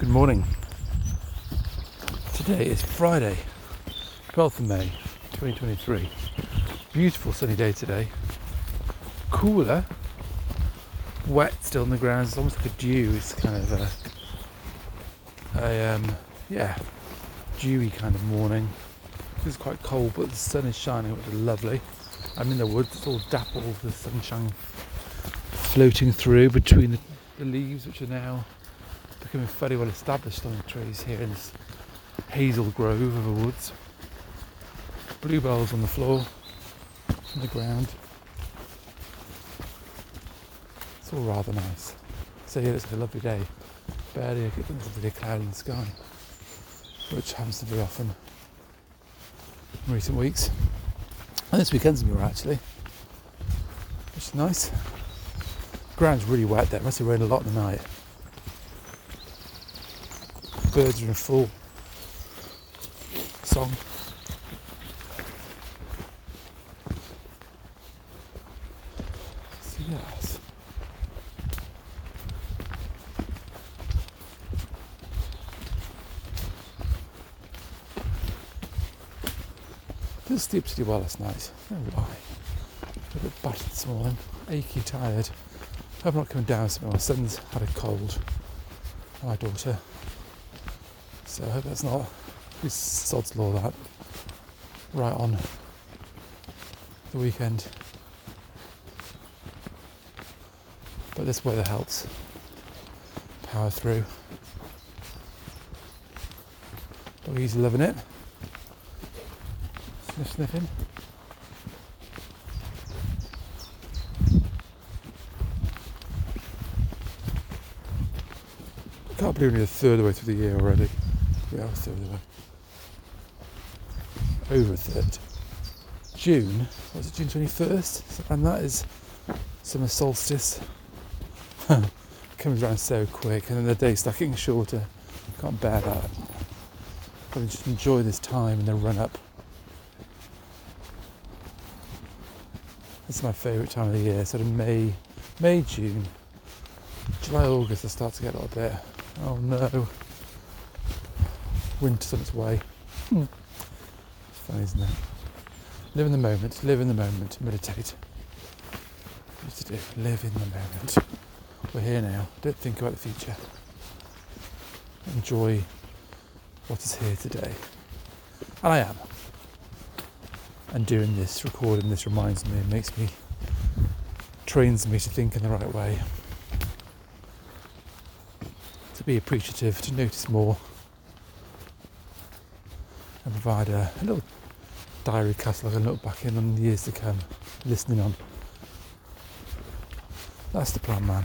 Good morning. Today is Friday, 12th of May 2023. Beautiful sunny day today. Cooler, wet still on the ground. It's almost like a dew. It's kind of a, a um, yeah, dewy kind of morning. It's quite cold, but the sun is shining, which is lovely. I'm in the woods, it's all dappled with the sunshine floating through between the, the leaves, which are now becoming fairly well established on the trees here in this hazel grove of the woods. Bluebells on the floor, on the ground. It's all rather nice. So yeah, it's a lovely day. Barely a, really a cloud in the sky, which happens to be often in recent weeks. And this weekend's gonna be actually, which is nice. Ground's really wet there. Must have rained a lot in the night. Birds are in full song. So yes. Didn't sleep pretty well last night. I don't know why. A bit battered this morning. Achy, tired. I'm not coming down. So my son's had a cold. My daughter. So I hope that's not this sod's law that right on the weekend. But this weather helps power through. Doggies loving it. Sniff sniffing. Can't believe we're only a third of the way through the year already. We are. Over a third. June, was it June 21st? And that is summer solstice. Comes around so quick and then the days start getting shorter. Can't bear that. But just enjoy this time and the run up. It's my favourite time of the year, sort of May, May, June. July, August, I start to get a little bit, oh no, winter's on its way. Hmm. It's funny, isn't it? Live in the moment, live in the moment, meditate. What to do? Live in the moment. We're here now. Don't think about the future. Enjoy what is here today. And I am. And doing this, recording this reminds me, makes me, trains me to think in the right way. To be appreciative, to notice more, and provide a, a little diary catalogue and look back in on the years to come, listening on. That's the plan, man.